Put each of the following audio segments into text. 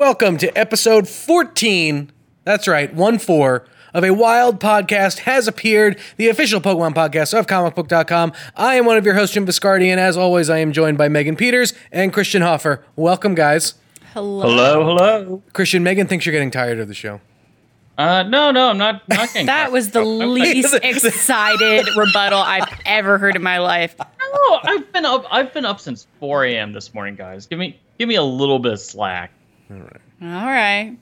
Welcome to episode 14. That's right, 1 4 of a wild podcast has appeared, the official Pokemon podcast of comicbook.com. I am one of your hosts, Jim Viscardi, and as always, I am joined by Megan Peters and Christian Hoffer. Welcome, guys. Hello. Hello, hello. Christian, Megan thinks you're getting tired of the show. Uh, no, no, I'm not. not getting That was the least excited rebuttal I've ever heard in my life. No, I've been up. I've been up since 4 a.m. this morning, guys. Give me, give me a little bit of slack. All right. Alright.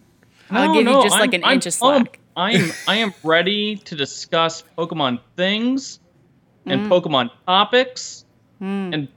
I'll No, give no, you just I'm- like an I'm inch of slack. I'm, I am ready to discuss Pokemon things Mm. and Pokemon topics and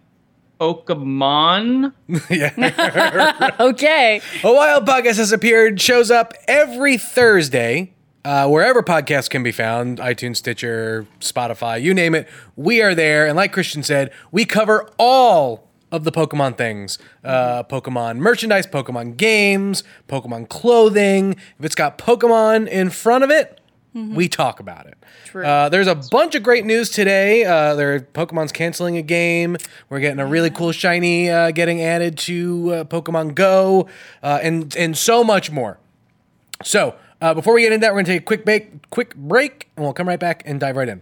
Pokemon. yeah. Okay. A Wild Podcast has appeared, shows up every Thursday, uh, wherever podcasts can be found iTunes, Stitcher, Spotify, you name it. We are there. And like Christian said, we cover all of the Pokemon things uh, Pokemon merchandise, Pokemon games, Pokemon clothing. If it's got Pokemon in front of it, we talk about it. True. Uh, there's a bunch of great news today. Uh, there, Pokemon's canceling a game. We're getting a really cool shiny uh, getting added to uh, Pokemon Go, uh, and and so much more. So uh, before we get into that, we're gonna take a quick break, quick break, and we'll come right back and dive right in.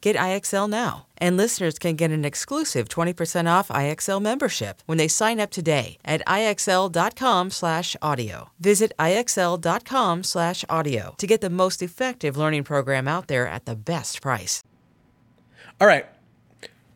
Get IXL now. And listeners can get an exclusive 20% off IXL membership when they sign up today at IXL.com slash audio. Visit IXL.com slash audio to get the most effective learning program out there at the best price. All right,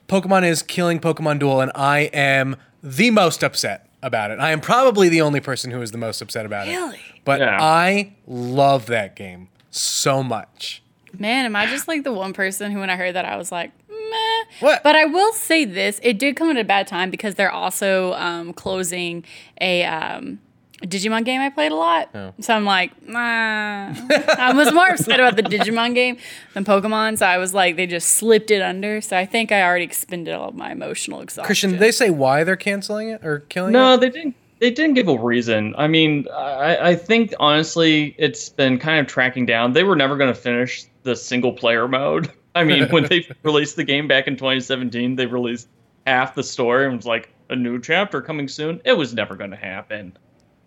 Pokemon is killing Pokemon Duel, and I am the most upset about it. I am probably the only person who is the most upset about it. Really? But Yeah. I love that game so much. Man, am I just like the one person who, when I heard that, I was like, meh. What? But I will say this: it did come at a bad time because they're also um, closing a um, Digimon game I played a lot. So I'm like, nah. I was more upset about the Digimon game than Pokemon. So I was like, they just slipped it under. So I think I already expended all of my emotional exhaustion. Christian, did they say why they're canceling it or killing No, it? No, they didn't. They didn't give a reason. I mean, I, I think honestly, it's been kind of tracking down. They were never going to finish the single player mode. I mean, when they released the game back in 2017, they released half the story and was like a new chapter coming soon. It was never going to happen.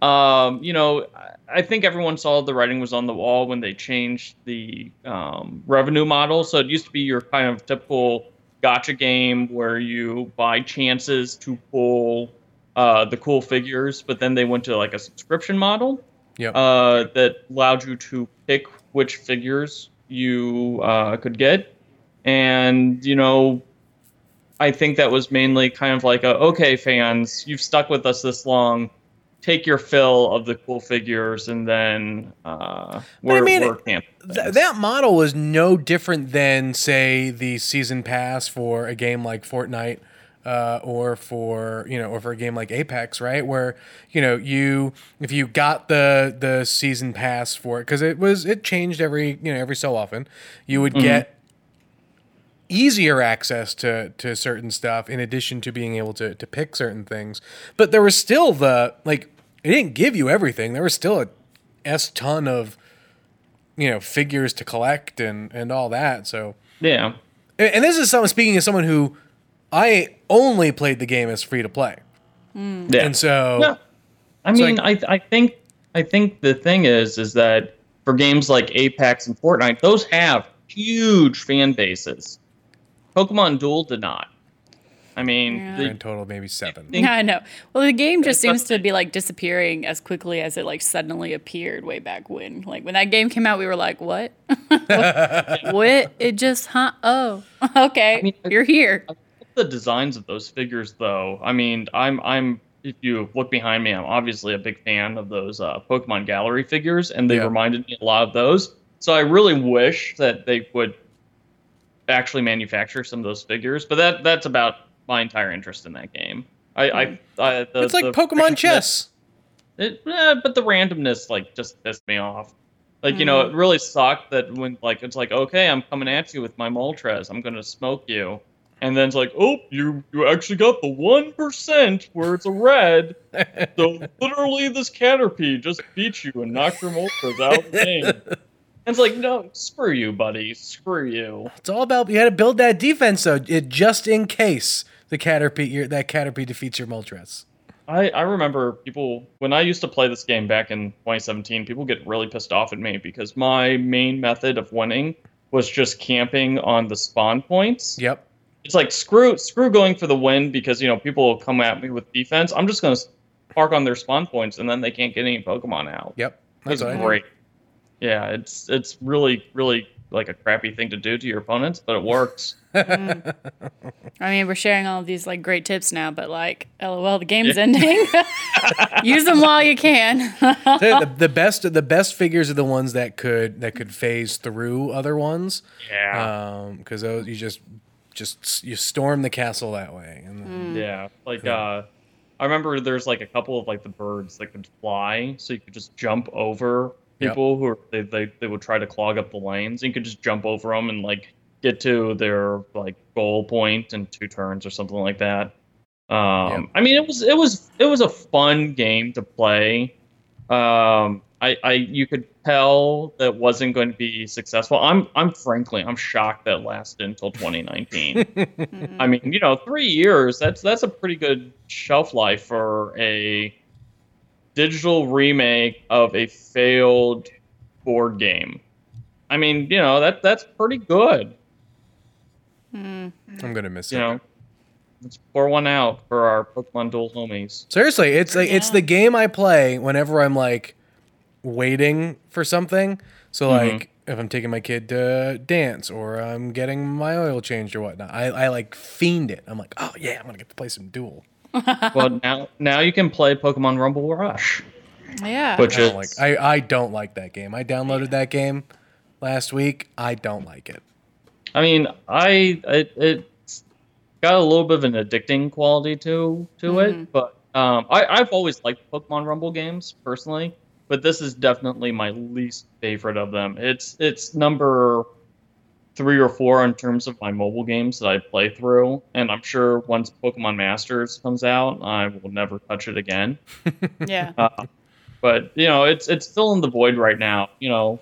Um, you know, I- think everyone saw the writing was on the wall when they changed the um, revenue model. So it used to be your kind of typical gacha game where you buy chances to pull uh, the cool figures, but then they went to like a subscription model Yep. uh, that allowed you to pick which figures you uh, could get. And, you know, I think that was mainly kind of like a, okay, fans, you've stuck with us this long. Take your fill of the cool figures, and then uh, we're, I mean, we're Th- that model was no different than, say, the season pass for a game like Fortnite, uh, or for you know, or for a game like Apex, right? Where you know, you if you got the the season pass for it because it was it changed every you know every so often, you would get easier access to to certain stuff in addition to being able to to pick certain things. But there was still the like it didn't give you everything. There was still a s ton of you know figures to collect and and all that. So yeah. and, and this is someone speaking as someone who I only played the game as free to play. Hmm. Yeah. And so Yeah. I So, mean, I I think I think the thing is is that for games like Apex and Fortnite, those have huge fan bases. Pokemon Duel did not. I mean, Yeah. the- in total maybe 7. Yeah, I know. Well, the game just seems to be like disappearing as quickly as it like suddenly appeared way back when. Like when that game came out, we were like, "What? what? what? It just huh? Oh, okay, mean, you're here." The designs of those figures though i mean i'm i'm if you look behind me, I'm obviously a big fan of those uh, Pokemon Gallery figures, and they Yeah. reminded me a lot of those. So I really wish that they would actually manufacture some of those figures. But that that's about my entire interest in that game. I, I, I the, it's like the Pokemon chess. It, eh, but the randomness like just pissed me off. Like you know, it really sucked that when like it's like okay, I'm coming at you with my Moltres, I'm gonna smoke you, and then it's like oh, you you actually got the one percent where it's a red, so literally this Caterpie just beat you and knocked your Moltres out of the game. And it's like no, screw you, buddy, screw you. It's all about you had to build that defense though, it, just in case the Caterpie your, that Caterpie defeats your Moltres. I, I remember people when I used to play this game back in 2017. People get really pissed off at me because my main method of winning was just camping on the spawn points. Yep. It's like screw screw going for the win because you know people will come at me with defense. I'm just gonna park on their spawn points and then they can't get any Pokemon out. Yep. That's what I do. great. Yeah, it's it's really really like a crappy thing to do to your opponents, but it works. I mean, we're sharing all of these like great tips now, but like, lol, the game's ending. Use them while you can. the, the best the best figures are the ones that could that could phase through other ones. Yeah. Um, because those you just just you storm the castle that way. And Yeah, like uh, I remember there's like a couple of like the birds that could fly, so you could just jump over Yep. people who are, they, they they would try to clog up the lanes. And you could just jump over them and like get to their like goal point in two turns or something like that. Um, Yep. I mean, it was it was it was a fun game to play. Um, I, I you could tell that wasn't going to be successful. I'm I'm frankly I'm shocked that it lasted until 2019. I mean, you know, three years, that's that's a pretty good shelf life for a digital remake of a failed board game. I mean, you know, that that's pretty good. Hmm. I'm gonna miss You it. know. Let's pour one out for our Pokemon Duel homies. Seriously, it's like it's the game I play whenever I'm like waiting for something. So Mm-hmm. like if I'm taking my kid to dance or I'm getting my oil changed or whatnot, I, I like fiend it. I'm like, oh yeah, I'm gonna get to play some duel. well, now now you can play Pokemon Rumble Rush, yeah. which I is like I, I don't like that game. I downloaded that game last week. I don't like it. I mean, I it, it's got a little bit of an addicting quality to to it, but um, I I've always liked Pokemon Rumble games personally, but this is definitely my least favorite of them. It's it's number three or four in terms of my mobile games that I play through, and I'm sure once Pokemon Masters comes out, I will never touch it again. yeah. Uh, but you know, it's it's still in the void right now. You know,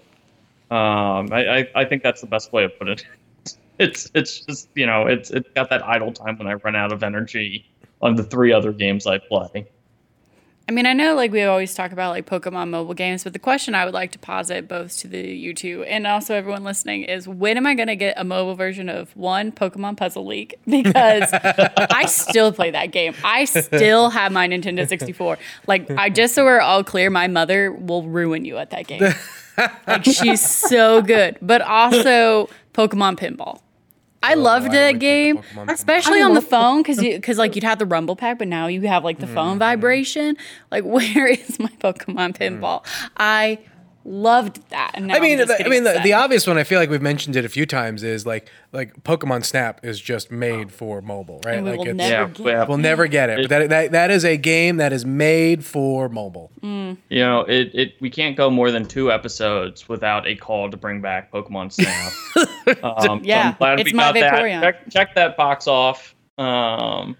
um, I, I I think that's the best way of putting it. It's it's just you know, it's it's got that idle time when I run out of energy on the three other games I play. I mean, I know like we always talk about like Pokemon mobile games, but the question I would like to posit both to the you two and also everyone listening is when am I going to get a mobile version of one Pokemon Puzzle League? Because I still play that game. I still have my Nintendo 64. Like, I just so we're all clear, my mother will ruin you at that game. like, she's so good, but also Pokemon Pinball. I loved that like game, Pokemon especially on the phone because you because like you'd have the rumble pack, but now you have like the Mm-hmm. phone vibration. Like, where is my Pokemon Pinball? I loved that. And I mean, I'm the, I mean, the, the obvious one. I feel like we've mentioned it a few times. Is like like Pokemon Snap is just made for mobile, right? And we like will it's, never Yeah, get yeah. we'll never get it. But that, that that is a game that is made for mobile. Mm. You know, it, it we can't go more than two episodes without a call to bring back Pokemon Snap. um, so Yeah, I'm glad it's we my got that. Check, check that box off. Um,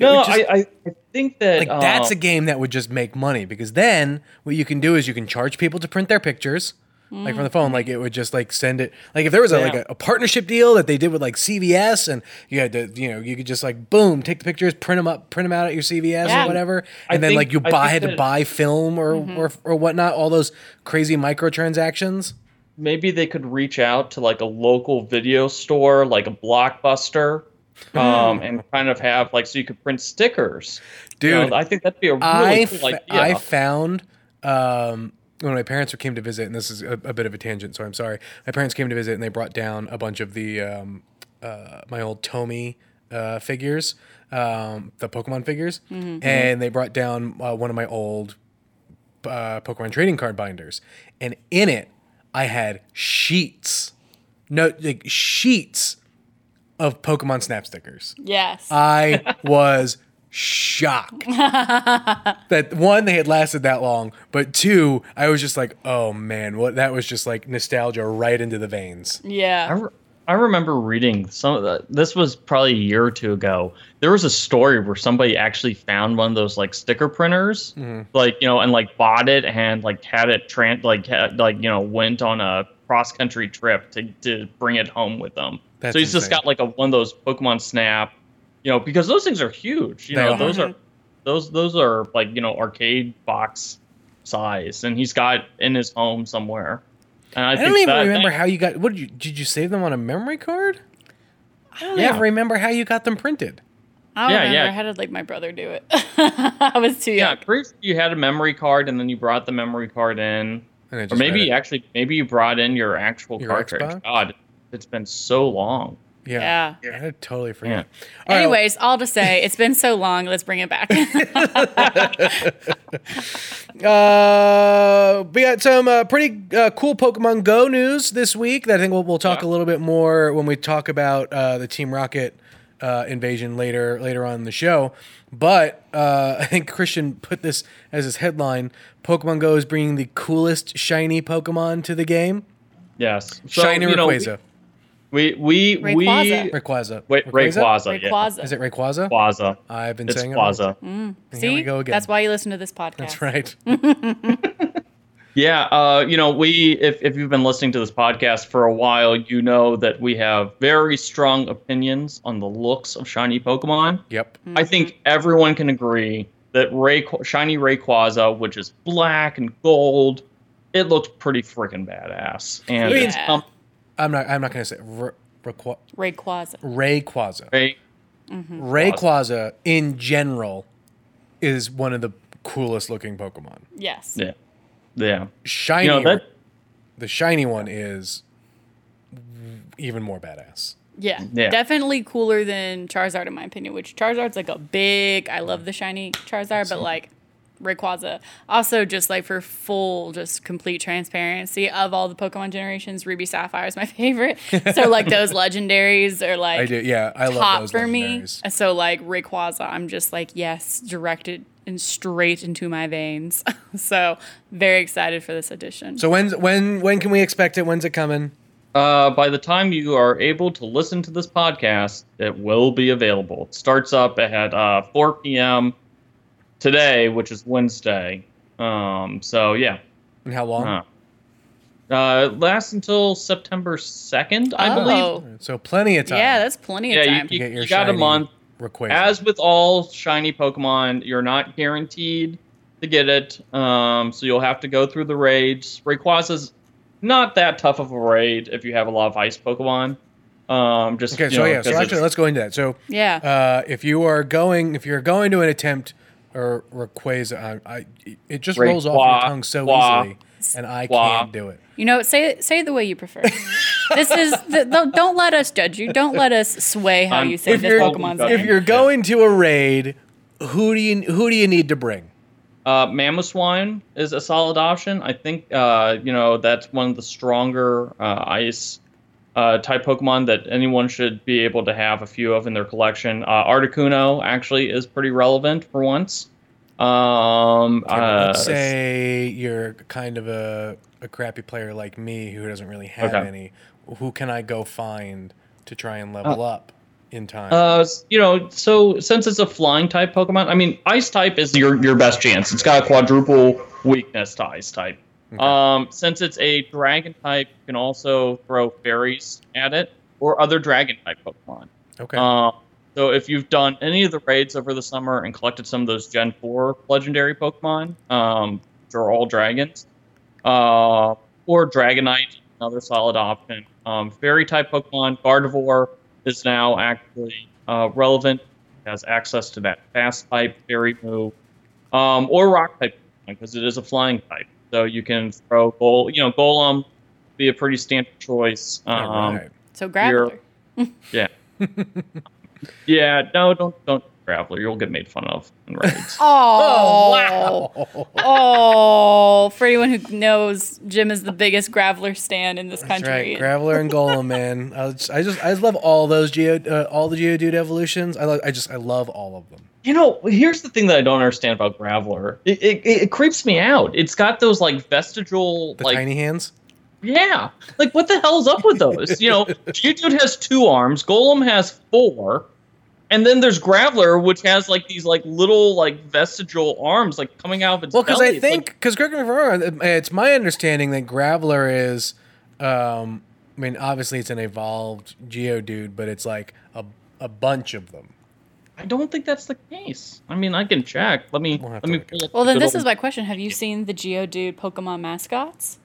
no, just- I, I I think that Like that's um, a game that would just make money because then what you can do is you can charge people to print their pictures. Like from the phone, like it would just like send it. Like if there was a, like a, a partnership deal that they did with like CVS, and you had to, you know, you could just like boom, take the pictures, print them up, print them out at your CVS Yeah. or whatever, I and then think- like you buy had to buy film or or or whatnot, all those crazy microtransactions. maybe they could reach out to like a local video store, like a blockbuster, um, and kind of have like so you could print stickers. You know, Dude, I think that'd be a really I, cool fa- idea. I found um, when my parents came to visit, and this is a, a bit of a tangent, so I'm sorry. My parents came to visit, and they brought down a bunch of the um, uh, my old Tomy uh, figures, um, the Pokemon figures, Mm-hmm. and they brought down uh, one of my old uh, Pokemon trading card binders, and in it I had sheets, no like sheets of Pokemon Snap stickers. Yes. I was shocked that one they had lasted that long, but two I was just like, oh man, what that was just like nostalgia right into the veins. I, yeah. re- I remember reading some of the. This was probably a year or two ago. There was a story where somebody actually found one of those like sticker printers, mm-hmm. like you know, and like bought it and like had it tran like had, like you know went on a cross country trip to to bring it home with them. That's so he's just got like a one of those Pokemon Snap, you know, because those things are huge. You They know, are. those are those those are like you know arcade box size, and he's got in his home somewhere. And I, I think don't even that, remember how you got. What did you did you save them on a memory card? I don't Yeah. even remember how you got them printed. I don't Yeah, remember. yeah. I had like my brother do it. I was too Yeah, young. pretty sure you had a memory card and then you brought the memory card in. And Or maybe read it. actually maybe you brought in your actual Your cartridge. Xbox? God, it's been so long. yeah, Yeah. I totally forget. Yeah. All right, Anyways, all to say, it's been so long. Let's bring it back. Uh, we got some uh, pretty uh, cool Pokemon Go news this week that I think we'll, we'll talk a little bit more when we talk about uh, the Team Rocket uh, invasion later later on in the show. But uh, I think Christian put this as his headline: Pokemon Go is bringing the coolest shiny Pokemon to the game. Yes. So, shiny you know, Rayquaza. We we we, we Rayquaza. Rayquaza. wait Rayquaza. Yeah. Is it Rayquaza? Quaza. I've been It's saying Plaza. it. wrong. See, Here we go again. that's why you listen to this podcast. That's right. Yeah, uh, you know, we if if you've been listening to this podcast for a while, you know that we have very strong opinions on the looks of shiny Pokemon. yep. I think everyone can agree that Ray shiny Rayquaza, which is black and gold, it looks pretty freaking badass. And mean- it's um, I'm not. I'm not going to say R- Rayqu- Rayquaza. Rayquaza. Ray, mm-hmm. Rayquaza in general is one of the coolest looking Pokemon. Yes. yeah, yeah. Shiny, You know that the shiny one is even more badass. Yeah, Yeah. definitely cooler than Charizard in my opinion. Which Charizard's like a big. I love the shiny Charizard, but like Rayquaza. Also, just like for full, just complete transparency of all the Pokemon generations, Ruby Sapphire is my favorite. so like those legendaries are like I do. Yeah, I love top those for me. So like Rayquaza, I'm just like yes, directed and straight into my veins. so very excited for this edition. So when's when when can we expect it? When's it coming? Uh, by the time you are able to listen to this podcast, it will be available. It starts up at uh, 4 p.m. today, which is Wednesday. Um, so yeah, And how long? uh, uh, it lasts until September 2nd, I believe. oh, So plenty of time. yeah, that's plenty of Yeah, you- time. to get your you got a month. Rayquaza. As with all shiny Pokemon, you're not guaranteed to get it. Um, so you'll have to go through the raids. Rayquaza's not that tough of a raid if you have a lot of ice Pokemon. Um, just okay, so know, yeah, So actually let's go into that. So yeah. uh, if you are going, if you're going to an attempt or Rayquaza, I, I it just rolls off Rayqua- your tongue so Qua- easily, and I Qua. can't do it. You know, say it say it the way you prefer. this is the, the, don't let us judge you. Don't let us sway how Um, you say if this you're- Pokemon's if If you're going to a raid, who do you who do you need to bring? Uh, Mamoswine is a solid option. I think uh, you know that's one of the stronger uh, ice uh, type Pokemon that anyone should be able to have a few of in their collection. Uh, Articuno actually is pretty relevant for once. Um, Okay, uh, let's say you're kind of a, a crappy player like me who doesn't really have Okay. any. Who can I go find to try and level up in time? Uh, you know, so since it's a flying type Pokemon, I mean, Ice type is your your best chance. It's got a quadruple weakness to Ice type. Um, since it's a Dragon type, you can also throw fairies at it or other Dragon type Pokemon. okay. Uh, so if you've done any of the raids over the summer and collected some of those Gen 4 legendary Pokemon, um, which are all dragons, uh, or Dragonite, another solid option. Um, fairy type Pokemon, Gardevoir is now actually uh, relevant, has access to that fast type fairy move, um, or rock type because it is a flying type. So you can throw Gol, you know, Golem be a pretty standard choice. Um, All right. so Graveler. yeah. Yeah, no, don't don't Graveler. You'll get made fun of in raids. Oh, wow. Oh, for anyone who knows, Jim is the biggest Graveler stand in this That's country. right, Graveler and Golem, man. I, was, I just I just love all those Geo uh, all the Geodude evolutions. I love I just I love all of them. You know, here's the thing that I don't understand about Graveler. It, it, it creeps me out. It's got those like vestigial, The like tiny hands. yeah, like what the hell's up with those? you know, Geodude has two arms, Golem has four, and then there's Graveler, which has like these like little like vestigial arms like coming out of its Well, because. I think because correct me if I'm wrong, it's my understanding that Graveler is, um, I mean, obviously it's an evolved Geodude, but it's like a a bunch of them. I don't think that's the case. I mean, I can check. Let me We'll let me. look pull up well, then good this is my question. Have you seen the Geodude Pokemon mascots?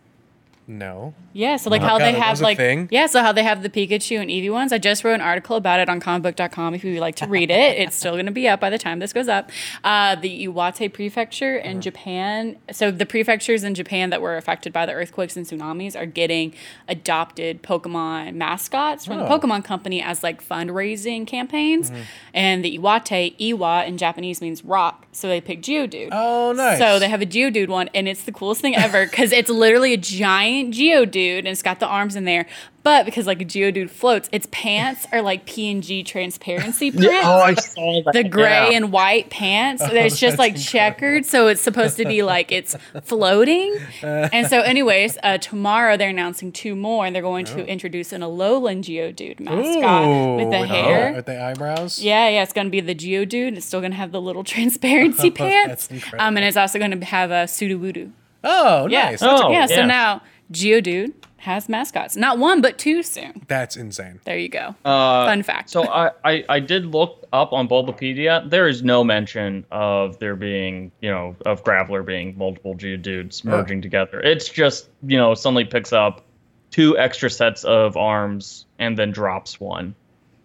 No. Yeah, so like Oh, how God, they have like thing? yeah, so how they have the Pikachu and Eevee ones. I just wrote an article about it on comicbook.com if you would like to read it. it's still going to be up by the time this goes up. Uh, the Iwate Prefecture Uh-huh. in Japan. So the prefectures in Japan that were affected by the earthquakes and tsunamis are getting adopted Pokemon mascots from the Oh. Pokemon Company as like fundraising campaigns. Mm-hmm. And the Iwate, Iwa in Japanese means rock, so they picked Geodude. Oh, nice. So they have a Geodude one, and it's the coolest thing ever because it's literally a giant Geodude, and it's got the arms in there. But because like a Geodude floats, its pants are like PNG transparency prints. Yeah, oh, I saw that. the gray yeah. and white pants. It's just like checkered, so it's supposed to be like it's floating. And so, anyways, uh, tomorrow they're announcing two more, and they're going to introduce an Alolan Geodude mascot with the Ooh, hair. with the eyebrows. Yeah, yeah, it's gonna be the Geodude. It's still gonna have the little transparency pants. incredible. Um, and it's also gonna have a Sudowoodo. Oh, Yeah. nice. That's, Oh, yeah, so yeah. now Geodude has mascots. Not one, but two soon. that's insane. There you go. Uh, Fun fact. So I, I, I did look up on Bulbapedia. There is no mention of there being, you know, of Graveler being multiple Geodudes merging together. It's just, you know, suddenly picks up two extra sets of arms and then drops one.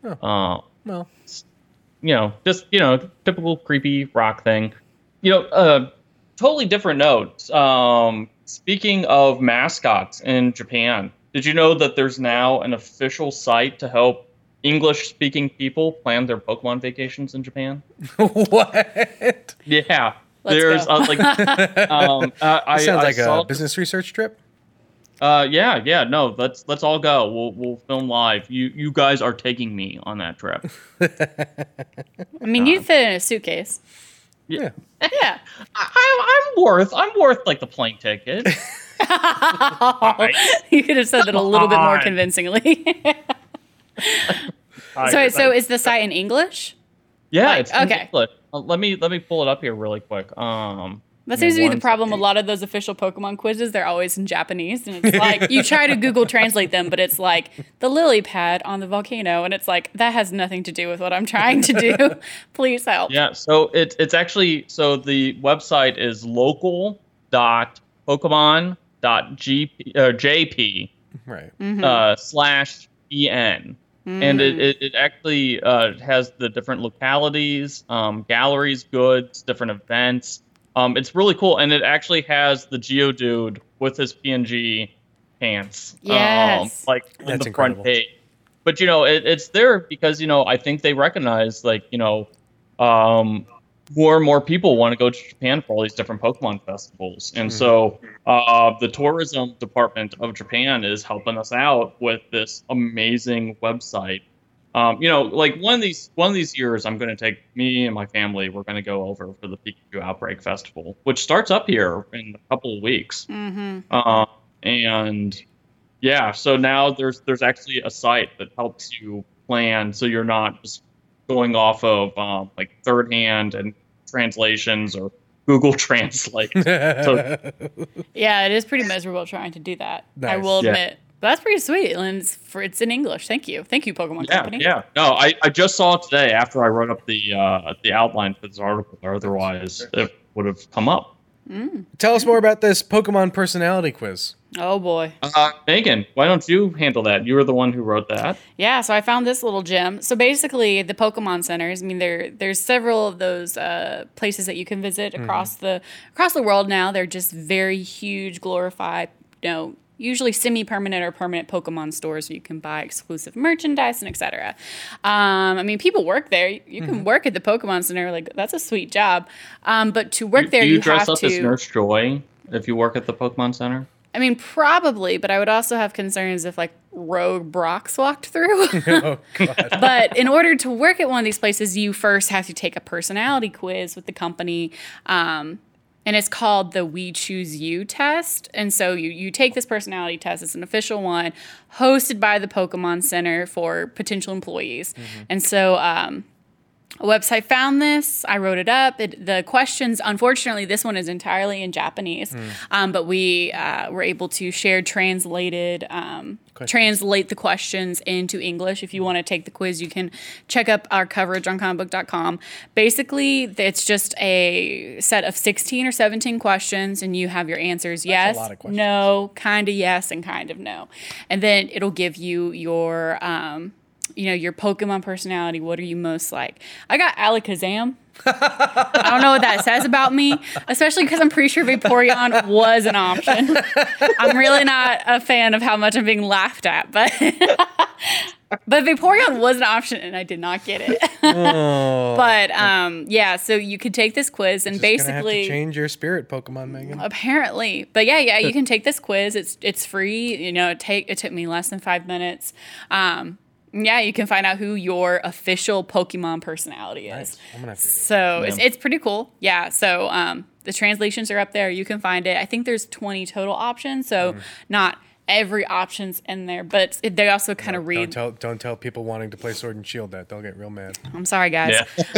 Uh, Well, you know, just you know, typical creepy rock thing. You know, uh, totally different notes. Um, speaking of mascots in Japan, did you know that there's now an official site to help English-speaking people plan their Pokemon vacations in Japan? what? Yeah, Let's there's go. uh, like, um, uh, I, sounds I like saw- a business research trip. Uh, yeah, yeah, no, let's let's all go. We'll we'll film live. You you guys are taking me on that trip. I mean, you'd fit in a suitcase. Yeah. Yeah. I, I'm worth I'm worth like the plane ticket. you could have said that a little bit more on. convincingly. so, so is the site in English? Yeah, Like, it's in okay. English. Uh, let me let me pull it up here really quick. Um, That seems to be the one problem. A lot of those official Pokemon quizzes, they're always in Japanese. And it's like, you try to Google translate them, but it's like the lily pad on the volcano. And it's like, that has nothing to do with what I'm trying to do. Please help. Yeah, so it's it's actually so the website is local dot Pokemon dot uh, JP Right. Mm-hmm. uh, slash en. And it, it, it actually uh, has the different localities, um, galleries, goods, different events. Um, it's really cool, and it actually has the Geodude with his PNG pants, Yes. um, like on That's the incredible. front page. But you know, it, it's there because you know I think they recognize like you know, um, more and more people want to go to Japan for all these different Pokemon festivals, and so uh, the tourism department of Japan is helping us out with this amazing website. Um, you know, like one of these one of these years, I'm going to take me and my family. We're going to go over for the Pikachu Outbreak Festival, which starts up here in a couple of weeks. Mm-hmm. Uh, and yeah, so now there's there's actually a site that helps you plan, so you're not just going off of um, like third hand and translations or Google Translate. So Yeah, it is pretty miserable trying to do that. I will admit. But that's pretty sweet. And it's, for, it's in English. Thank you. Thank you, Pokemon yeah, Company. yeah. No, I, I just saw it today after I wrote up the uh, the outline for this article. Or otherwise, it would have come up. Tell us more about this Pokemon personality quiz. Oh, boy. Uh, Megan, why don't you handle that? You were the one who wrote that. Yeah, so I found this little gem. So basically, the Pokemon centers. I mean, there there's several of those uh, places that you can visit across the across the world now. They're just very huge, glorified, you know, usually semi-permanent or permanent Pokemon stores where you can buy exclusive merchandise and etc. Um, I mean, people work there. You can work at the Pokemon Center. Like that's a sweet job. Um, but to work there, Do you, you dress have up to. as Nurse Joy if you work at the Pokemon Center? I mean, probably, but I would also have concerns if like Rogue Brox walked through. oh god. but in order to work at one of these places, you first have to take a personality quiz with the company. Um, and it's called the We Choose You test. And so you, you take this personality test, it's an official one hosted by the Pokemon Center for potential employees. And so um, a website found this. I wrote it up. It, the questions, unfortunately, this one is entirely in Japanese, um, but we uh, were able to share translated, um, translate the questions into English. If you want to take the quiz, you can check up our coverage on comicbook.com. Basically, it's just a set of 16 or 17 questions, and you have your answers yes, of questions. no, kind of yes, and kind of no. And then it'll give you your. Um, you know, your Pokemon personality. What are you most like? I got Alakazam. I don't know what that says about me, especially because I'm pretty sure Vaporeon was an option. I'm really not a fan of how much I'm being laughed at, but but Vaporeon was an option and I did not get it. Oh, but um, yeah, so you could take this quiz and just gonna have to basically change your spirit Pokemon, Megan. apparently but yeah yeah you can take this quiz it's it's free you know it take it took me less than five minutes um yeah you can find out who your official pokemon personality is Nice. I'm gonna have to. do so it's, it's pretty cool yeah so um the translations are up there you can find it i think there's 20 total options so Mm. not every option's in there but it, they also kind of Don't read tell don't tell people wanting to play Sword and Shield that they'll get real mad. i'm sorry guys Yeah.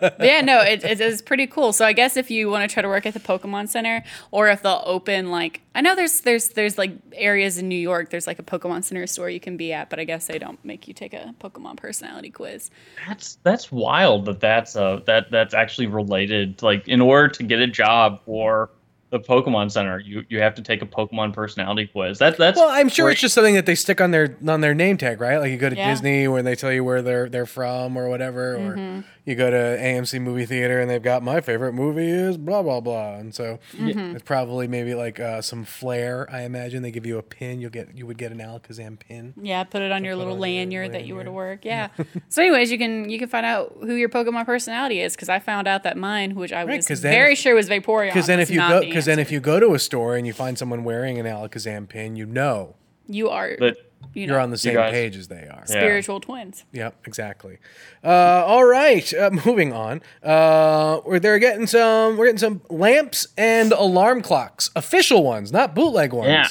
but yeah, no, it, it is pretty cool. So I guess if you want to try to work at the Pokemon Center, or if they'll open like I know there's there's there's like areas in New York, there's like a Pokemon Center store you can be at, but I guess they don't make you take a Pokemon personality quiz. That's that's wild that that's uh that that's actually related. Like in order to get a job for the Pokemon Center, you you have to take a Pokemon personality quiz. That that's Well, I'm sure it's just something that they stick on their on their name tag, right? Like you go to Yeah. Disney when they tell you where they're they're from or whatever, Mm-hmm. or you go to AMC movie theater and they've got my favorite movie is blah blah blah, and so Mm-hmm. it's probably maybe like uh, some flair. I imagine they give you a pin. You'll get you would get an Alakazam pin. Yeah, put it on your little on your lanyard that you were to work. Yeah. so, anyways, you can you can find out who your Pokemon personality is because I found out that mine, which I Right, was 'cause then very if- sure was Vaporeon, Because then if you not go the because then if you go to a store and you find someone wearing an Alakazam pin, you know you are But you know you're on the same guys- page as they are. Yeah. spiritual twins. Yep, exactly. Uh, all right, uh, moving on. Uh, we're they're getting some. We're getting some lamps and alarm clocks, official ones, not bootleg ones. Yeah.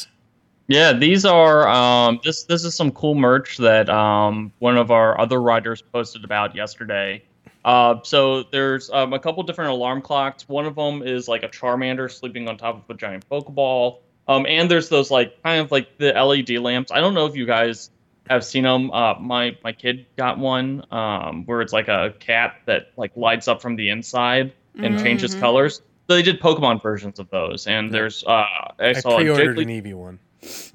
Yeah, these are um this this is some cool merch that um one of our other writers posted about yesterday. Uh, so there's um, a couple different alarm clocks. One of them is like a Charmander sleeping on top of a giant Pokeball. Um, and there's those like kind of like the LED lamps. I don't know if you guys have seen them. Uh, my my kid got one um, where it's like a cat that like lights up from the inside and changes colors. So they did Pokemon versions of those, and there's uh, I, I saw a pre-ordered Jiggly- an Eevee one.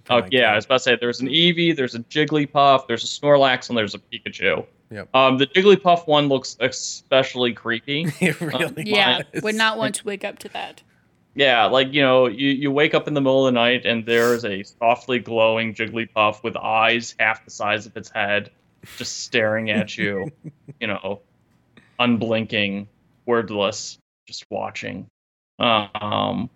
for Oh my yeah, I was about to say there's an Eevee, there's a Jigglypuff, there's a Snorlax, and there's a Pikachu. Yep. Um, the Jigglypuff one looks especially creepy. it really Yeah, would not want to wake up to that. Yeah, like you know, you, you wake up in the middle of the night and there's a softly glowing Jigglypuff with eyes half the size of its head, just staring at you. you know, unblinking, wordless, just watching. Um,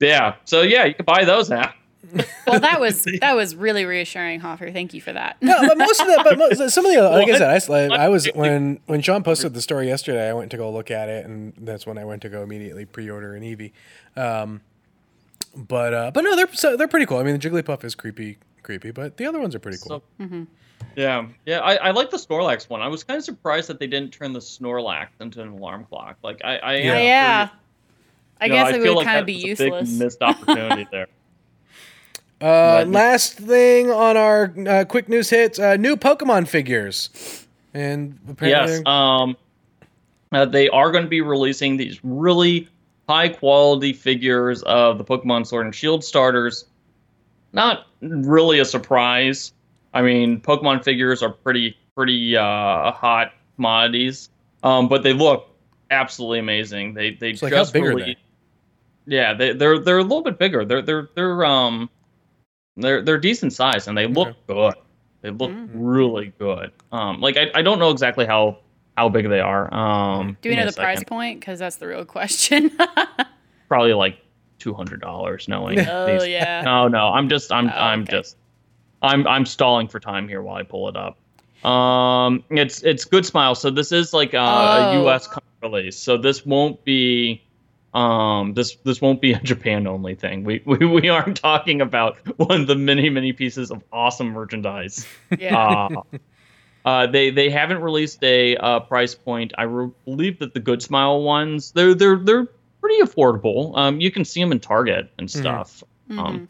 yeah. So yeah, you can buy those now. Well, that was that was really reassuring, Hoffer. Thank you for that. No, but most of that, but most, some of the, other- like I What? said, I, was when when Sean posted the story yesterday. I went to go look at it, and that's when I went to go immediately pre-order an Eevee. Um, but uh, but no, they're so, they're pretty cool. I mean, the Jigglypuff is creepy, creepy, but the other ones are pretty cool. So, Yeah, yeah, I, I like the Snorlax one. I was kind of surprised that they didn't turn the Snorlax into an alarm clock. Like I, I am Yeah. yeah. I you know, guess it feel would like kind that of be was a useless. Big missed opportunity there. Uh, last thing on our uh, quick news hits: uh, new Pokemon figures, and apparently, yes, um, uh, they are going to be releasing these really high quality figures of the Pokemon Sword and Shield starters. Not really a surprise. I mean, Pokemon figures are pretty pretty uh, hot commodities, um, but they look absolutely amazing. They they like, just are released. Yeah, they, they're they're a little bit bigger. They're they're they're um They're they're decent size and they look Okay. good. They look Mm. really good. Um, like I, I don't know exactly how how big they are. Um, Do we know a the price point? Because that's the real question. Probably like two hundred dollars. Knowing oh these. yeah. No, no. I'm just I'm Oh, I'm okay. just I'm I'm stalling for time here while I pull it up. Um, it's it's Good Smile. So this is like uh, a Oh. U.S. release. So this won't be um this this won't be a Japan only thing. We, we we aren't talking about one of the many many pieces of awesome merchandise. Yeah. Uh, uh, they they haven't released a uh, price point. I re- believe that the Good Smile ones they're they're they're pretty affordable. Um, you can see them in Target and stuff. Mhm. Um,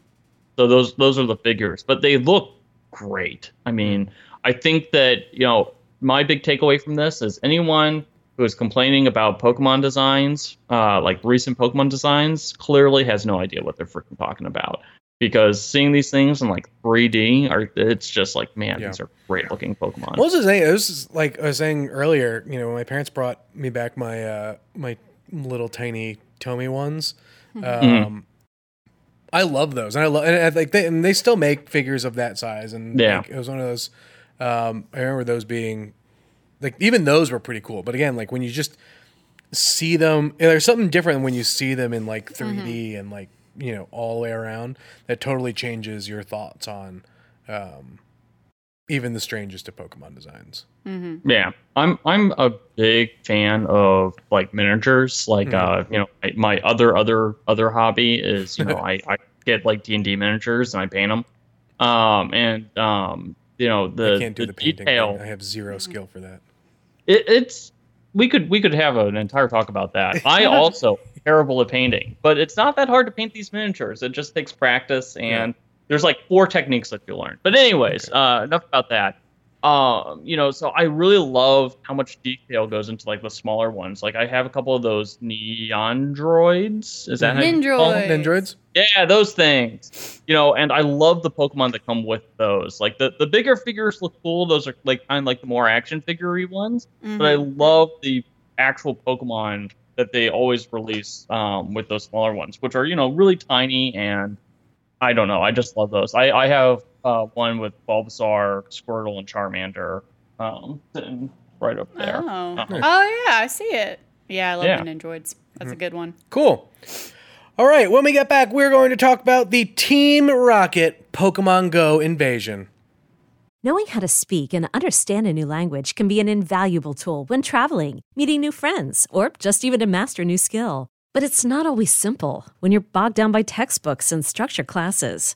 so those those are the figures, but they look great. I mean, I think that you know my big takeaway from this is anyone who is complaining about Pokemon designs, uh, like recent Pokemon designs, clearly has no idea what they're freaking talking about. Because seeing these things in like 3D, are it's just like, man, Yeah. these are great looking Pokemon. What was I saying? It was like I was saying earlier. You know, my parents brought me back my uh, my little tiny Tomy ones. Um, I love those, and I love, and I think they, and they still make figures of that size. And Yeah. like, it was one of those. Um, I remember those being, like, even those were pretty cool. But again, like when you just see them, there's something different when you see them in like 3D and like you know all the way around. That totally changes your thoughts on. Um, even the strangest of Pokemon designs. Yeah, I'm I'm a big fan of like miniatures. Like uh, you know, my, my other other other hobby is you know I, I get like D and D miniatures and I paint them. Um, and um, you know the I can't do the, painting. detail. thing. I have zero skill for that. It, it's we could we could have an entire talk about that. I also terrible at painting, but it's not that hard to paint these miniatures. It just takes practice, and there's like four techniques that you learn. But anyways, uh, enough about that. Um, you know, so I really love how much detail goes into like the smaller ones. Like I have a couple of those neon droids. Is that how you call them? Nindroid. Nindroids? Yeah, those things. You know, and I love the Pokemon that come with those. Like the, the bigger figures look cool. Those are like kind of like the more action figure ones. But I Mm-hmm. love the actual Pokemon that they always release um, with those smaller ones, which are you know really tiny and I don't know. I just love those. I I have uh, one with Bulbasaur, Squirtle, and Charmander um, sitting right up there. Oh. Uh-huh. oh yeah, I see it. Yeah, I love Yeah. the Nindroids. That's a good one. Cool. All right, when we get back, we're going to talk about the Team Rocket Pokemon Go invasion. Knowing how to speak and understand a new language can be an invaluable tool when traveling, meeting new friends, or just even to master a new skill. But it's not always simple when you're bogged down by textbooks and structured classes.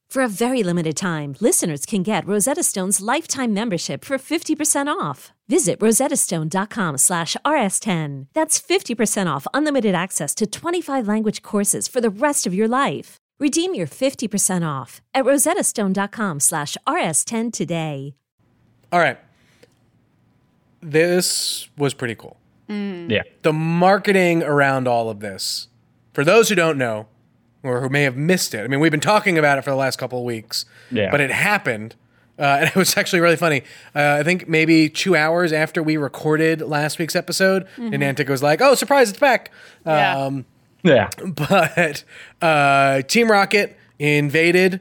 For a very limited time, listeners can get Rosetta Stone's lifetime membership for 50% off. Visit rosettastone.com slash rs10. That's 50% off unlimited access to 25 language courses for the rest of your life. Redeem your 50% off at rosettastone.com slash rs10 today. All right. This was pretty cool. Mm. Yeah. The marketing around all of this, for those who don't know or who may have missed it, I mean, we've been talking about it for the last couple of weeks, Yeah. but it happened. Uh, and it was actually really funny. Uh, I think maybe two hours after we recorded last week's episode, Niantic was like, "Oh, surprise, it's back!" Yeah. Um, Yeah. but uh, Team Rocket invaded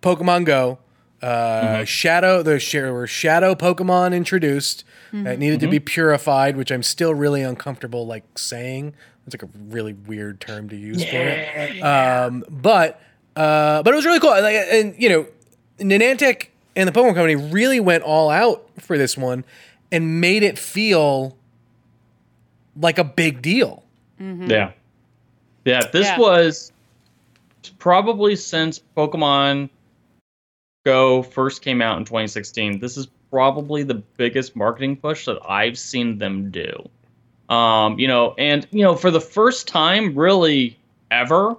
Pokemon Go. Uh, Shadow, there were shadow Pokemon introduced that needed to be purified, which I'm still really uncomfortable like saying. It's like a really weird term to use for it. Um, but uh, but it was really cool. Like, and you know, Niantic and the Pokemon Company really went all out for this one and made it feel like a big deal. Yeah. Yeah. This Yeah. was probably since Pokemon Go first came out in 2016. This is probably the biggest marketing push that I've seen them do. Um, you know, and you know, for the first time really ever,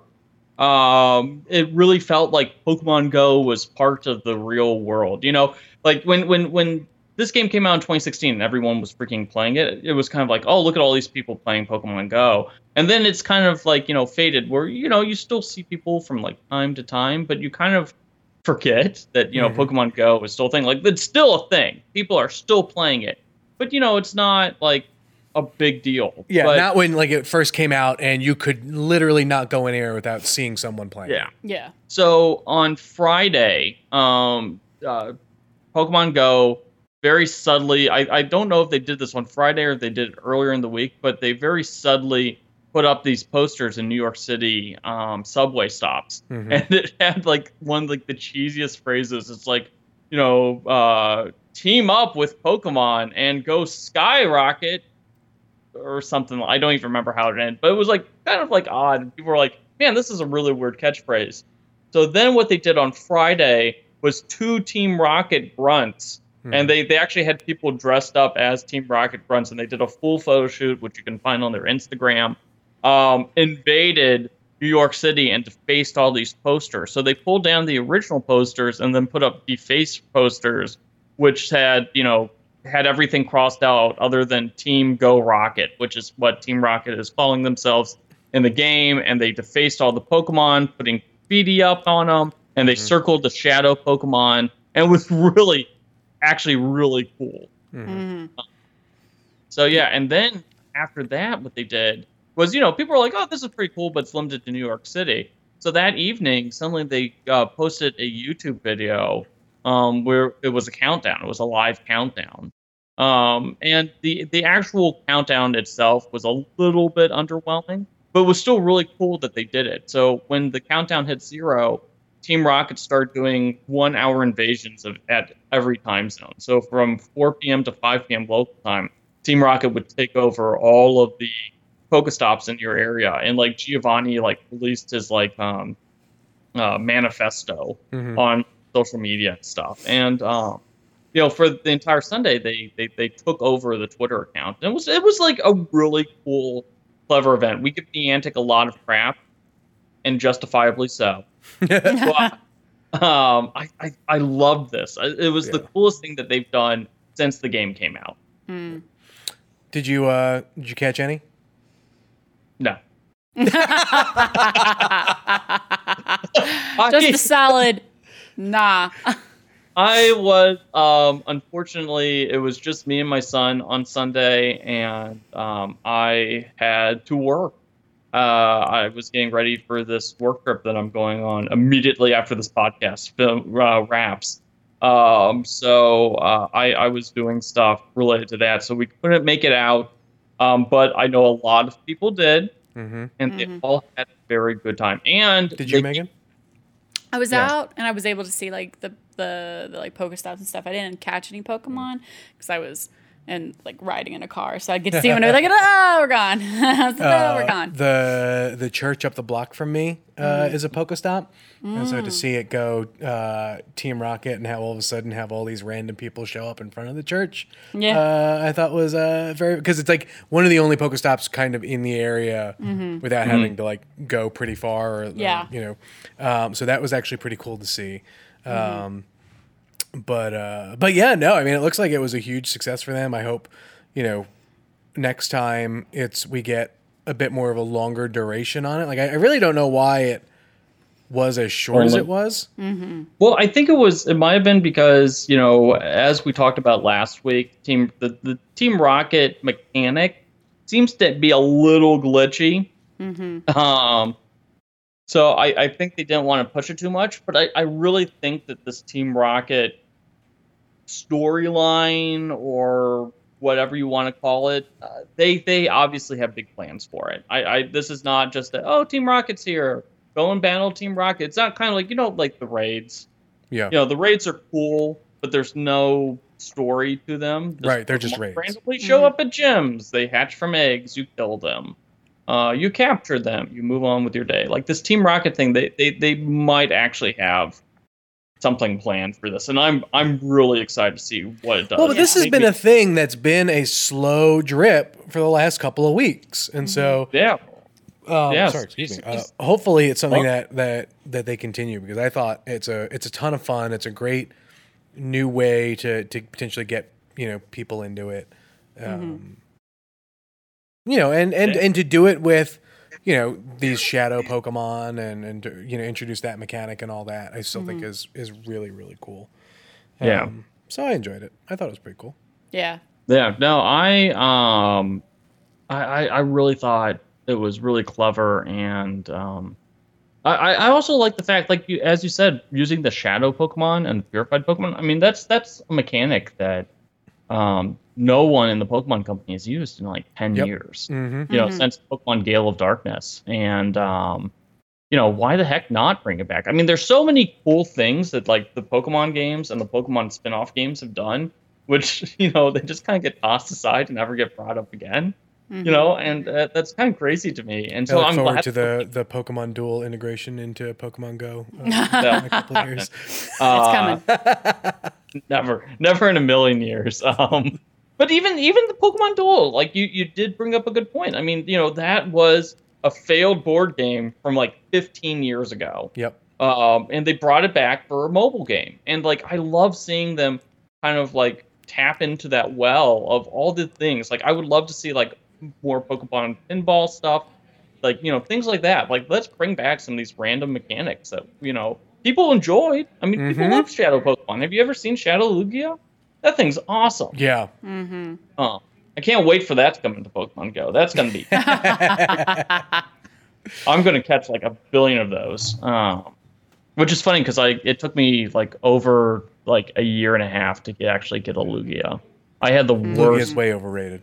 um, it really felt like Pokemon Go was part of the real world. You know, like when when when this game came out in 2016 and everyone was freaking playing it. It was kind of like, oh, look at all these people playing Pokemon Go. And then it's kind of like, you know, faded where, you know, you still see people from like time to time, but you kind of forget that, you know, mm-hmm. Pokemon Go is still a thing. Like, it's still a thing. People are still playing it. But, you know, it's not like a big deal. Yeah, but, not when like it first came out and you could literally not go anywhere without seeing someone playing. Yeah. Yeah. So on Friday, um, uh, Pokemon Go very subtly. I, I don't know if they did this on Friday or if they did it earlier in the week, but they very subtly put up these posters in New York City um, subway stops, mm-hmm. and it had like one like the cheesiest phrases. It's like, you know, uh, team up with Pokemon and go skyrocket or something. I don't even remember how it ended, but it was like kind of like odd. People were like, man, this is a really weird catchphrase. So then what they did on Friday was two Team Rocket grunts Hmm. And they, they actually had people dressed up as Team Rocket grunts, and they did a full photo shoot, which you can find on their Instagram. Um, invaded New York City and defaced all these posters. So they pulled down the original posters and then put up defaced posters, which had you know had everything crossed out other than Team Go Rocket, which is what Team Rocket is calling themselves in the game. And they defaced all the Pokemon, putting graffiti up on them, and they mm-hmm. circled the Shadow Pokemon, and was really actually really cool. Mm-hmm. mm-hmm. So yeah, and then after that, what they did was, you know, people were like, "Oh, this is pretty cool," but it's limited to New York City. So that evening, suddenly they uh, posted a YouTube video um, where it was a countdown. It was a live countdown, um, and the the actual countdown itself was a little bit underwhelming, but it was still really cool that they did it. So when the countdown hit zero, Team Rocket started doing one hour invasions of at every time zone. So from 4 p.m. to 5 p.m. local time, Team Rocket would take over all of the Pokestops in your area. And like Giovanni like released his like um uh, manifesto mm-hmm. on social media and stuff. And um you know, for the entire Sunday they, they they took over the Twitter account. And it was it was like a really cool, clever event. We give Niantic a lot of crap, and justifiably so. but, um, I, I, I loved this. It was yeah. the coolest thing that they've done since the game came out. Mm. Did you uh did you catch any? No. Just a solid nah. I was um unfortunately it was just me and my son on Sunday and um I had to work uh, I was getting ready for this work trip that I'm going on immediately after this podcast film, uh, wraps. Um, so uh, I, I, was doing stuff related to that, so we couldn't make it out. Um, but I know a lot of people did, mm-hmm. and mm-hmm. they all had a very good time. And did you, they, Megan? I was yeah. out and I was able to see like the the, the like Pokestops and stuff. I didn't catch any Pokemon mm. because I was and like riding in a car, so I'd get to see when they're like, "Oh, we're gone! oh, we're uh, gone." The the church up the block from me uh, mm. is a Pokestop, mm. and so to mm. see it go uh, Team Rocket and have all of a sudden have all these random people show up in front of the church, yeah, uh, I thought was uh, very because it's like one of the only Pokestops kind of in the area mm-hmm. without mm-hmm. having to like go pretty far, or yeah, you know, um, so that was actually pretty cool to see. Mm-hmm. Um, but uh, but yeah, no, I mean, it looks like it was a huge success for them. I hope, you know, next time it's we get a bit more of a longer duration on it. Like I, I really don't know why it was as short Only. as it was. Mm-hmm. Well, I think it was. It might have been because you know, as we talked about last week, team the, the Team Rocket mechanic seems to be a little glitchy. Mm-hmm. Um, so I, I think they didn't want to push it too much, but I, I really think that this Team Rocket storyline or whatever you want to call it, uh, they they obviously have big plans for it. I, I this is not just that oh Team Rocket's here, go and battle Team Rocket. It's not kind of like you know like the raids. Yeah. You know the raids are cool, but there's no story to them. Just right, they're just raids. Randomly show mm-hmm. up at gyms. They hatch from eggs. You kill them. Uh, you capture them. You move on with your day. Like this Team Rocket thing, they they they might actually have something planned for this, and I'm I'm really excited to see what it does. Well, but this has been a thing that's been a slow drip for the last couple of weeks, and so mm-hmm. yeah. Um, yes. Sorry, excuse me. Uh, hopefully, it's something that, that that they continue because I thought it's a it's a ton of fun. It's a great new way to to potentially get you know people into it. Um, You know, and and and to do it with you know these shadow Pokemon and and you know introduce that mechanic and all that, I still think is is really really cool. Yeah. Um, so I enjoyed it. I thought it was pretty cool. Yeah. Yeah, no, I um, I I I really thought it was really clever, and um, I I I also like the fact, like you as you said, using the shadow Pokemon and the purified Pokemon. I mean, that's that's a mechanic that um no one in the Pokemon company has used in like ten Yep. years. Mm-hmm. You know, since Pokemon Gale of Darkness, and um, you know, why the heck not bring it back? I mean, there's so many cool things that like the Pokemon games and the Pokemon spin-off games have done, which you know they just kind of get tossed aside and never get brought up again. You know, and uh, that's kind of crazy to me. And I so look I'm forward glad to the the Pokemon Duel integration into Pokemon Go uh, in a couple of years. uh, coming. never, never in a million years. Um, but even even the Pokemon Duel, like you you did bring up a good point. I mean, you know, that was a failed board game from like 15 years ago. Yep. um, and they brought it back for a mobile game. And like I love seeing them kind of like tap into that well of all the things. Like I would love to see like more Pokemon pinball stuff, like you know things like that. Like let's bring back some of these random mechanics that you know people enjoyed. I mean, people Mhm. love Shadow Pokemon. Have you ever seen Shadow Lugia? That thing's awesome. Yeah. Mm-hmm. Oh, I can't wait for that to come into Pokemon Go. That's gonna be. I'm gonna catch like a billion of those. Um, which is funny because I it took me like over like a year and a half to get, actually get a Lugia. I had the Lugia's worst. way overrated.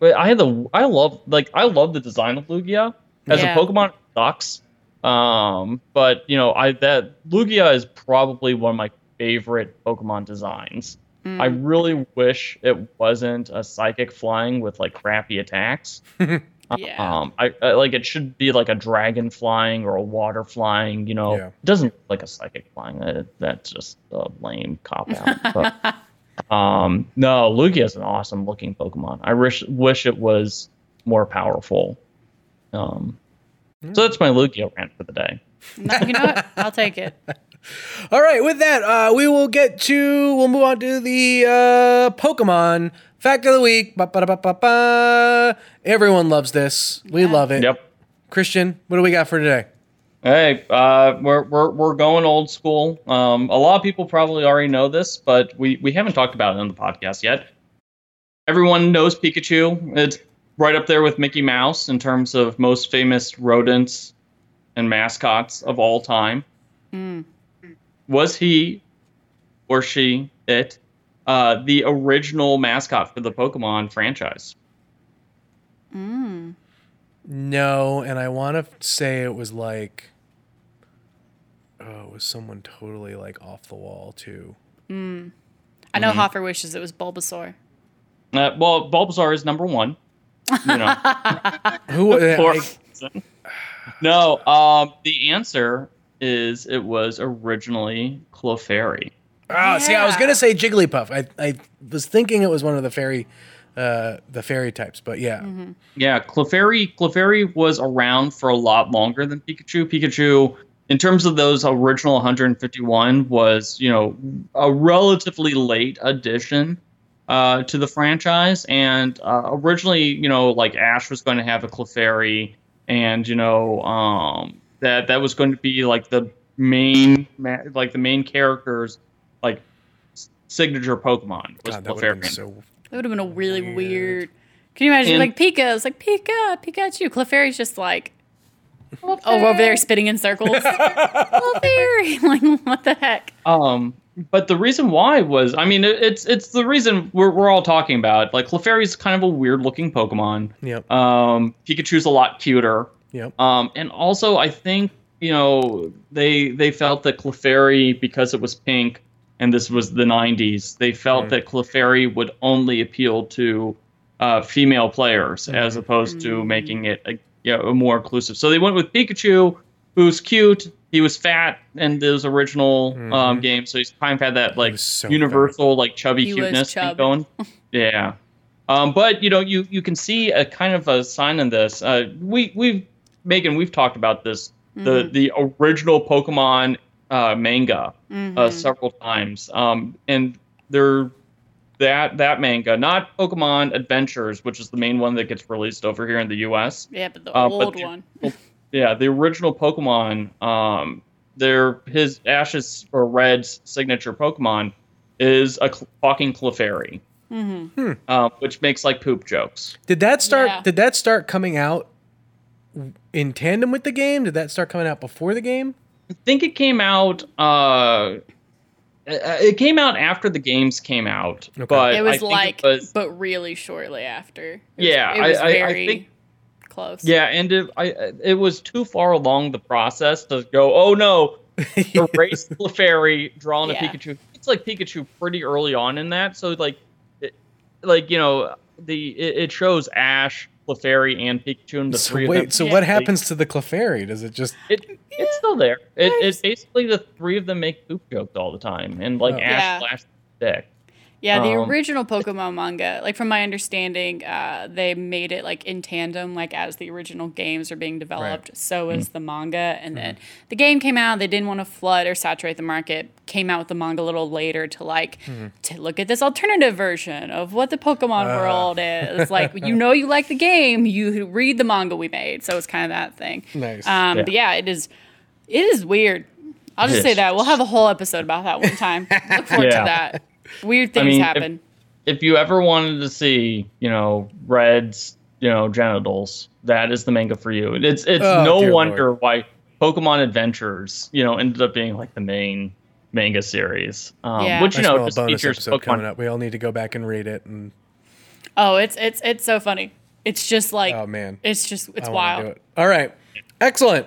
But I had the I love like I love the design of Lugia as Yeah. a Pokemon. It sucks. Um, but you know I that Lugia is probably one of my favorite Pokemon designs. I really wish it wasn't a psychic flying with like crappy attacks. Yeah. Um, I, I like it should be like a dragon flying or a water flying. You know, Yeah. it doesn't like a psychic flying. That, that's just a lame cop out. but, um, no, Lugia is an awesome looking Pokemon. I wish wish it was more powerful. Um, so that's my Lugia rant for the day. No, you know what? I'll take it. All right, with that, uh, we will get to we'll move on to the uh, Pokemon fact of the week. Ba-ba-da-ba-ba-ba. Everyone loves this. We love it. Yep. Christian, what do we got for today? Hey, uh, we're, we're, we're going old school. Um, a lot of people probably already know this, but we, we haven't talked about it on the podcast yet. Everyone knows Pikachu. It's right up there with Mickey Mouse in terms of most famous rodents and mascots of all time. Was he or she, it, uh, the original mascot for the Pokemon franchise? No, and I want to say it was like, oh, it was someone totally like off the wall too. I Mm-hmm. know Hoffer wishes it was Bulbasaur. Uh, well, Bulbasaur is number one. You know. Who? uh, I- no, um, the answer is it was originally Clefairy. oh, see, I was gonna say Jigglypuff. I I was thinking it was one of the fairy, uh, the fairy types, but yeah, Yeah, Clefairy Clefairy was around for a lot longer than Pikachu. Pikachu, in terms of those original 151, was you know a relatively late addition uh, to the franchise. And uh, originally, you know, like Ash was going to have a Clefairy, and you know um, that that was going to be like the main like the main character's like signature Pokemon was God, that would have Clefairy. been so. That would have been a really Weird. weird. Can you imagine And- like Pika? It's like Pika, Pikachu. Clefairy's just like oh over there spinning in circles. Clefairy, like what the heck? Um, but the reason why was, I mean, it, it's it's the reason we're we're all talking about. Like Clefairy's kind of a weird looking Pokemon. Yep. Um, Pikachu's a lot cuter. Yep. Um, and also I think you know they they felt that Clefairy because it was pink and this was the 90s, they felt that Clefairy would only appeal to uh, female players as opposed to making it a, you know, more inclusive. So they went with Pikachu, who's cute. He was fat in those original um, games, so he's kind of had that like so universal like chubby He was cuteness thing chubby. going. Yeah. Um, but you know, you you can see a kind of a sign in this. Uh, we we've Megan, we've talked about this. The the original Pokemon uh, manga uh, several times, um, and they're that that manga, not Pokemon Adventures, which is the main one that gets released over here in the U.S. Yeah, but the Uh, but old the- one. Yeah, the original Pokemon, um, their his Ash's or Red's signature Pokemon is a cl- talking Clefairy, Mm-hmm. um, which makes like poop jokes. Did that start? Yeah. Did that start coming out in tandem with the game? Did that start coming out before the game? I think it came out. Uh, it it came out after the games came out, Okay. but It I was think like, it was, but really shortly after. It was- Yeah, it was I- I- I very think- close. yeah, and it, I it was too far along the process to go. Oh no, erase Clefairy, draw on a Yeah. Pikachu. It's like Pikachu pretty early on in that, so like, it, like you know, the it, it shows Ash, Clefairy, and Pikachu, and the So three of wait, them. so Yeah. what happens to the Clefairy? Does it just? It, it's still there. It, it's basically the three of them make poop jokes all the time, and like Oh. Ash Yeah. flashes the dick. Yeah, the Um, original Pokemon manga, like from my understanding, uh, they made it like in tandem, like as the original games are being developed. So Mm. is the manga, and then the game came out. They didn't want to flood or saturate the market. Came out with the manga a little later to like to look at this alternative version of what the Pokemon world is. Like you know, you like the game, you read the manga we made. So it's kind of that thing. Nice. Um, Yeah. But yeah, it is. It is weird. I'll just say that we'll have a whole episode about that one time. Look forward Yeah. to that. Weird things mean, happen. If you ever wanted to see, you know, Red's, you know, genitals, that is the manga for you. It's it's Oh, no dear wonder why Pokemon Adventures, you know, ended up being like the main manga series, um, Yeah. which you Nice know little just bonus features episode coming Pokemon. up. We all need to go back and read it. And Oh, it's it's it's so funny. It's just like oh man, it's just it's I wild. do it. All right, excellent.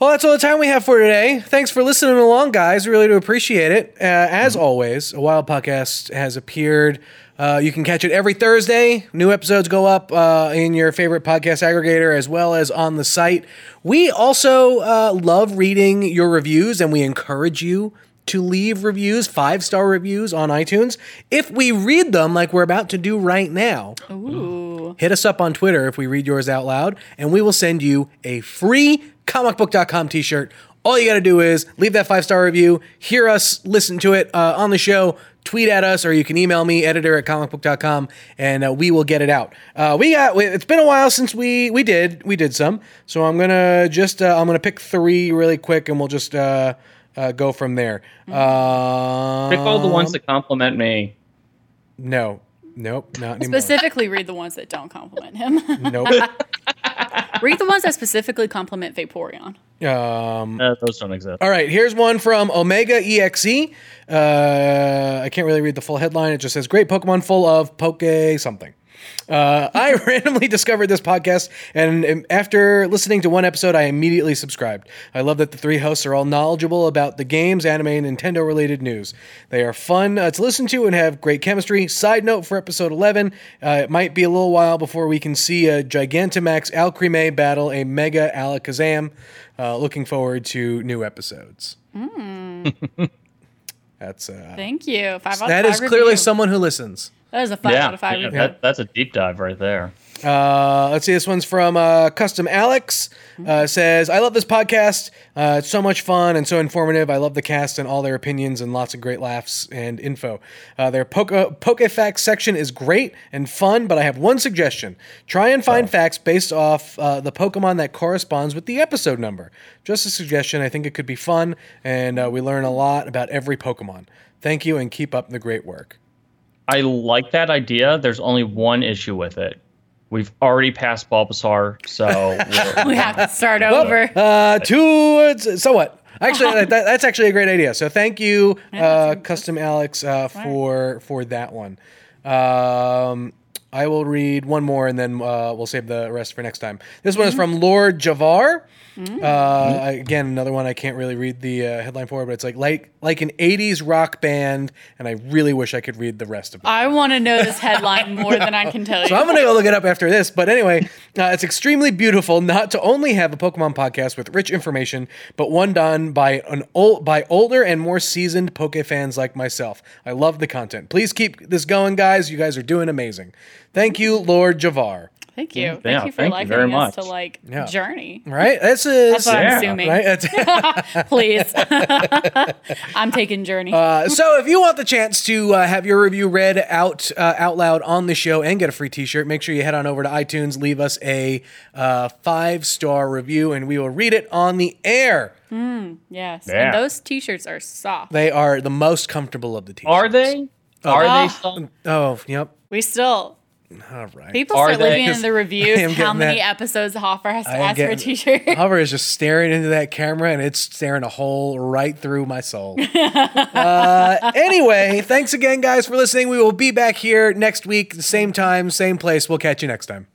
Well, that's all the time we have for today. Thanks for listening along, guys. We really do appreciate it. Uh, as always, a Wild Podcast has appeared. Uh, you can catch it every Thursday. New episodes go up uh, in your favorite podcast aggregator as well as on the site. We also uh, love reading your reviews and we encourage you to leave reviews, five star reviews on iTunes. If we read them like we're about to do right now, Ooh. hit us up on Twitter if we read yours out loud, and we will send you a free comicbook.com t shirt. All you got to do is leave that five star review, hear us listen to it uh, on the show, tweet at us, or you can email me, editor at comicbook.com, and uh, we will get it out. Uh, we got, it's been a while since we, we did, we did some. So I'm going to just, uh, I'm going to pick three really quick and we'll just uh, go from there. Uh, Pick all the ones that compliment me. No, nope, not anymore. Specifically, read the ones that don't compliment him. Nope. read the ones that specifically compliment Vaporeon. Um, Uh, those don't exist. All right, here's one from Omega EXE. Uh, I can't really read the full headline. It just says, Great Pokemon full of Poke something. Uh, I randomly discovered this podcast, and um, after listening to one episode, I immediately subscribed. I love that the three hosts are all knowledgeable about the games, anime, and Nintendo related news. They are fun uh, to listen to and have great chemistry. Side note for episode 11, uh, it might be a little while before we can see a Gigantamax Alcremie battle a Mega Alakazam. Uh, looking forward to new episodes. That's uh, Thank you. Five that is clearly review. someone who listens. That is a five yeah, out of five yeah, that, that's a deep dive right there. Uh, let's see. This one's from uh, Custom Alex. Uh, says, "I love this podcast. Uh, it's so much fun and so informative. I love the cast and all their opinions and lots of great laughs and info. Uh, their Poke Pokefax section is great and fun, but I have one suggestion: try and find facts based off uh, the Pokemon that corresponds with the episode number. Just a suggestion. I think it could be fun, and uh, we learn a lot about every Pokemon. Thank you, and keep up the great work." I like that idea. There's only one issue with it. We've already passed Bulbasaur, so we're- have to start Well, over. Uh, two. So what? Actually, that, that's actually a great idea. So thank you, uh, Custom Alex, uh, for for that one. Um, I will read one more, and then uh, we'll save the rest for next time. This one is from Lord Javar. Uh, again, another one I can't really read the uh, headline for, but it's like like like an '80s rock band, and I really wish I could read the rest of it. I want to know this headline more than I can tell you. So I'm gonna go look it up after this. But anyway, uh, it's extremely beautiful not to only have a Pokemon podcast with rich information, but one done by an old by older and more seasoned Poke fans like myself. I love the content. Please keep this going, guys. You guys are doing amazing. Thank you, Lord Javar. Thank you. Thank Yeah, you for thank you liking very us to like Yeah. journey. Right? This is That's what Yeah. I'm assuming. right. That's- Please. I'm taking journey. Uh, so if you want the chance to uh, have your review read out uh, out loud on the show and get a free T-shirt, make sure you head on over to iTunes, leave us a uh, five star review, and we will read it on the air. yes. Yeah. And those t-shirts are soft. They are the most comfortable of the T-shirts. Are they? Are Oh. they? Some? Oh, yep. We still All right. people Are start they? leaving in the reviews how many that. episodes Hoffer has to I am ask for a getting- t-shirt. Hoffer is just staring into that camera, and it's staring a hole right through my soul. uh, anyway, thanks again, guys, for listening. We will be back here next week, the same time, same place. We'll catch you next time.